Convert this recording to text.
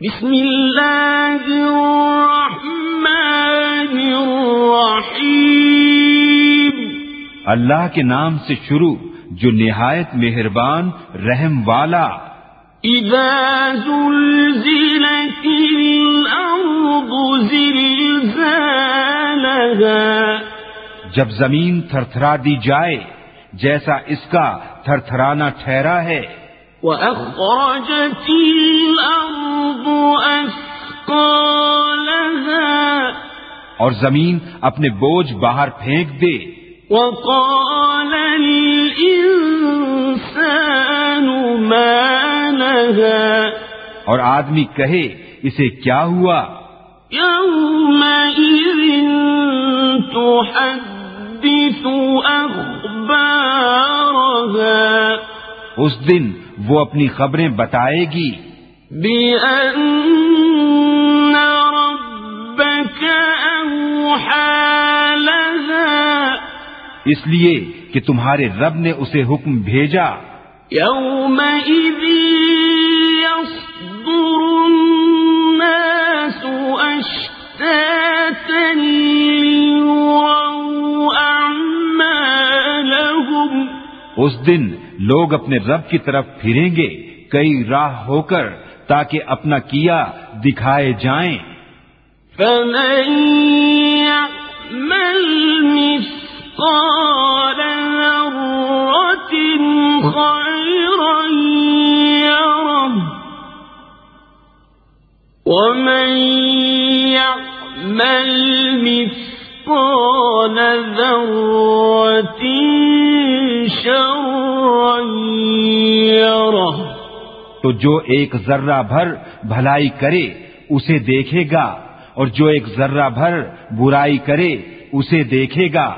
بسم اللہ الرحمن الرحیم اللہ کے نام سے شروع جو نہایت مہربان رحم والا۔ اذا زلزلت الارض زلزالها جب زمین تھرتھرا دی جائے جیسا اس کا تھرتھرانا ٹھہرا ہے۔ وأخرجت الأرض أثقالها. اور زمین اپنے بوجھ باہر پھینک دے۔ وقال الإنسان ما لها اور آدمی کہے اسے کیا ہوا؟ يومئذ اس دن وہ اپنی خبریں بتائے گی۔ بأن ربك أوحى لها۔ اس لیے کہ تمہارے رب نے اسے حکم بھیجا۔ يومئذ اس دن لوگ اپنے رب کی طرف پھریں گے، کئی راہ ہو کر تاکہ اپنا کیا دکھائے جائیں۔ فمن يعمل مثقال ذرة خيرا يره ومن يعمل مثقال ذرة شرا يره. تو جو ایک ذرہ بھر بھلائی کرے، اسے دیکھے گا، اور جو ایک ذرہ بھر برائی کرے، اسے دیکھے گا